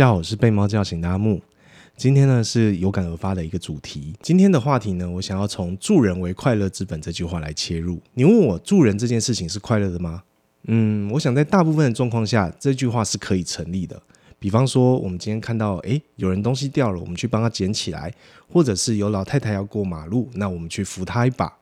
大家好，我是被猫叫醒的阿木。今天呢是有感而发的一个主题。今天的话题呢，我想要从“助人为快乐之本”这句话来切入。你问我助人这件事情是快乐的吗？嗯，我想在大部分的状况下，这句话是可以成立的。比方说，我们今天看到，诶，有人东西掉了，我们去帮他捡起来；或者是有老太太要过马路，那我们去扶她一把。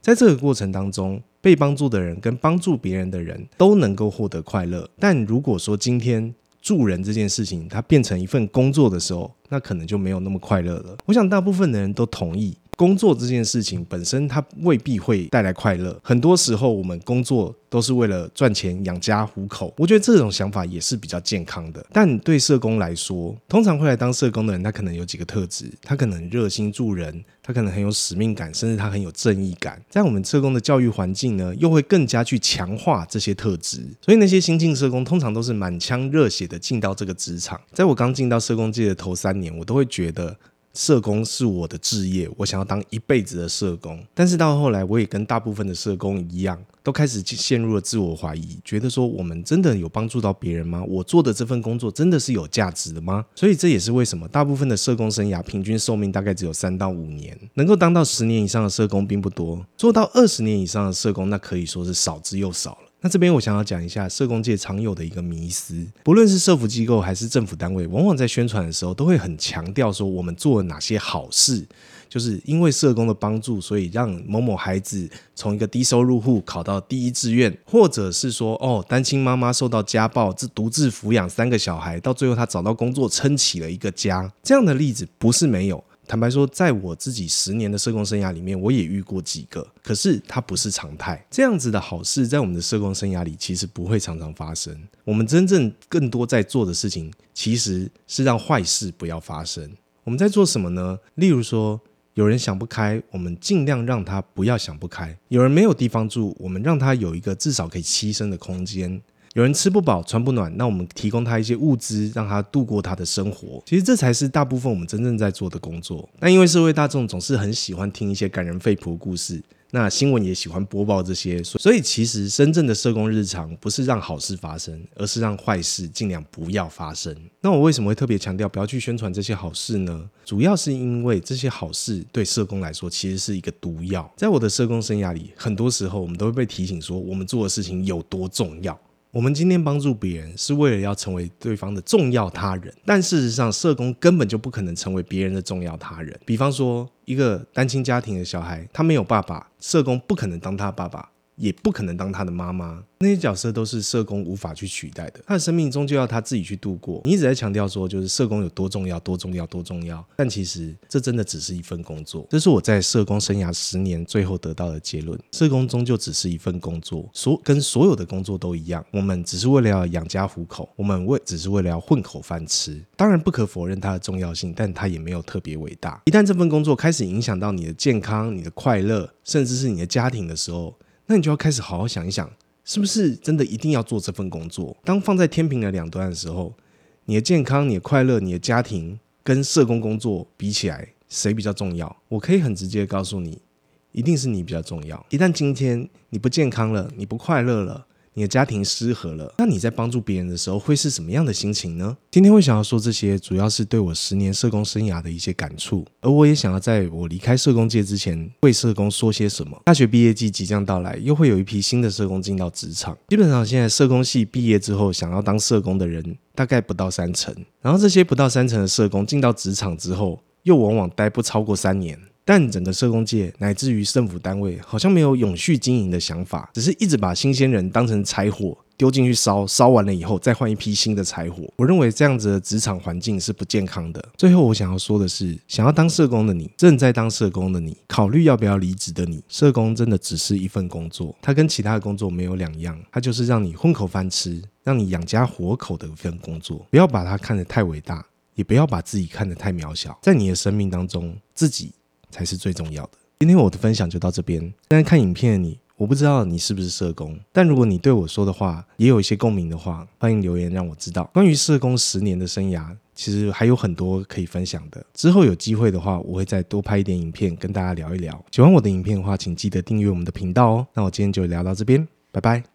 在这个过程当中，被帮助的人跟帮助别人的人都能够获得快乐。但如果说今天，助人这件事情，它变成一份工作的时候，那可能就没有那么快乐了。我想大部分的人都同意。工作这件事情本身，它未必会带来快乐。很多时候，我们工作都是为了赚钱养家糊口。我觉得这种想法也是比较健康的。但对社工来说，通常会来当社工的人，他可能有几个特质：他可能热心助人，他可能很有使命感，甚至他很有正义感。在我们社工的教育环境呢，又会更加去强化这些特质。所以那些新进社工，通常都是满腔热血的进到这个职场。在我刚进到社工界的头三年，我都会觉得。社工是我的志业，我想要当一辈子的社工。但是到后来，我也跟大部分的社工一样，都开始陷入了自我怀疑，觉得说我们真的有帮助到别人吗？我做的这份工作真的是有价值的吗？所以这也是为什么大部分的社工生涯平均寿命大概只有三到五年，能够当到十年以上的社工并不多，做到二十年以上的社工那可以说是少之又少了。那这边我想要讲一下社工界常有的一个迷思，不论是社福机构还是政府单位，往往在宣传的时候都会很强调说我们做了哪些好事，就是因为社工的帮助，所以让某某孩子从一个低收入户考到第一志愿，或者是说哦，单亲妈妈受到家暴，自独自抚养三个小孩，到最后她找到工作，撑起了一个家，这样的例子不是没有。坦白说，在我自己十年的社工生涯里面，我也遇过几个，可是它不是常态。这样子的好事，在我们的社工生涯里，其实不会常常发生。我们真正更多在做的事情，其实是让坏事不要发生。我们在做什么呢？例如说，有人想不开，我们尽量让他不要想不开；有人没有地方住，我们让他有一个至少可以栖身的空间。有人吃不饱穿不暖，那我们提供他一些物资，让他度过他的生活。其实这才是大部分我们真正在做的工作。那因为社会大众总是很喜欢听一些感人肺腑的故事，那新闻也喜欢播报这些，所以其实真正的社工日常不是让好事发生，而是让坏事尽量不要发生。那我为什么会特别强调不要去宣传这些好事呢？主要是因为这些好事对社工来说其实是一个毒药。在我的社工生涯里，很多时候我们都会被提醒说，我们做的事情有多重要。我们今天帮助别人，是为了要成为对方的重要他人，但事实上，社工根本就不可能成为别人的重要他人。比方说，一个单亲家庭的小孩，他没有爸爸，社工不可能当他爸爸。也不可能当他的妈妈，那些角色都是社工无法去取代的。他的生命终究要他自己去度过。你一直在强调说，就是社工有多重要，多重要，多重要。但其实这真的只是一份工作。这是我在社工生涯十年最后得到的结论：社工终究只是一份工作，所跟所有的工作都一样。我们只是为了要养家糊口，我们为只是为了要混口饭吃。当然不可否认它的重要性，但它也没有特别伟大。一旦这份工作开始影响到你的健康、你的快乐，甚至是你的家庭的时候，那你就要开始好好想一想，是不是真的一定要做这份工作？当放在天平的两端的时候，你的健康、你的快乐、你的家庭，跟社工工作比起来，谁比较重要？我可以很直接告诉你，一定是你比较重要。一旦今天你不健康了，你不快乐了。你的家庭失和了，那你在帮助别人的时候会是什么样的心情呢？今天会想要说这些，主要是对我十年社工生涯的一些感触，而我也想要在我离开社工界之前，为社工说些什么。大学毕业季即将到来，又会有一批新的社工进到职场。基本上，现在社工系毕业之后，想要当社工的人大概不到三成，然后这些不到三成的社工进到职场之后，又往往待不超过三年。但整个社工界乃至于政府单位，好像没有永续经营的想法，只是一直把新鲜人当成柴火丢进去烧，烧完了以后再换一批新的柴火。我认为这样子的职场环境是不健康的。最后我想要说的是，想要当社工的你，正在当社工的你，考虑要不要离职的你，社工真的只是一份工作，它跟其他的工作没有两样，它就是让你混口饭吃，让你养家活口的一份工作。不要把它看得太伟大，也不要把自己看得太渺小，在你的生命当中，自己。才是最重要的。今天我的分享就到这边。现在看影片的你，我不知道你是不是社工，但如果你对我说的话也有一些共鸣的话，欢迎留言让我知道。关于社工十年的生涯，其实还有很多可以分享的。之后有机会的话，我会再多拍一点影片跟大家聊一聊。喜欢我的影片的话，请记得订阅我们的频道哦。那我今天就聊到这边，拜拜。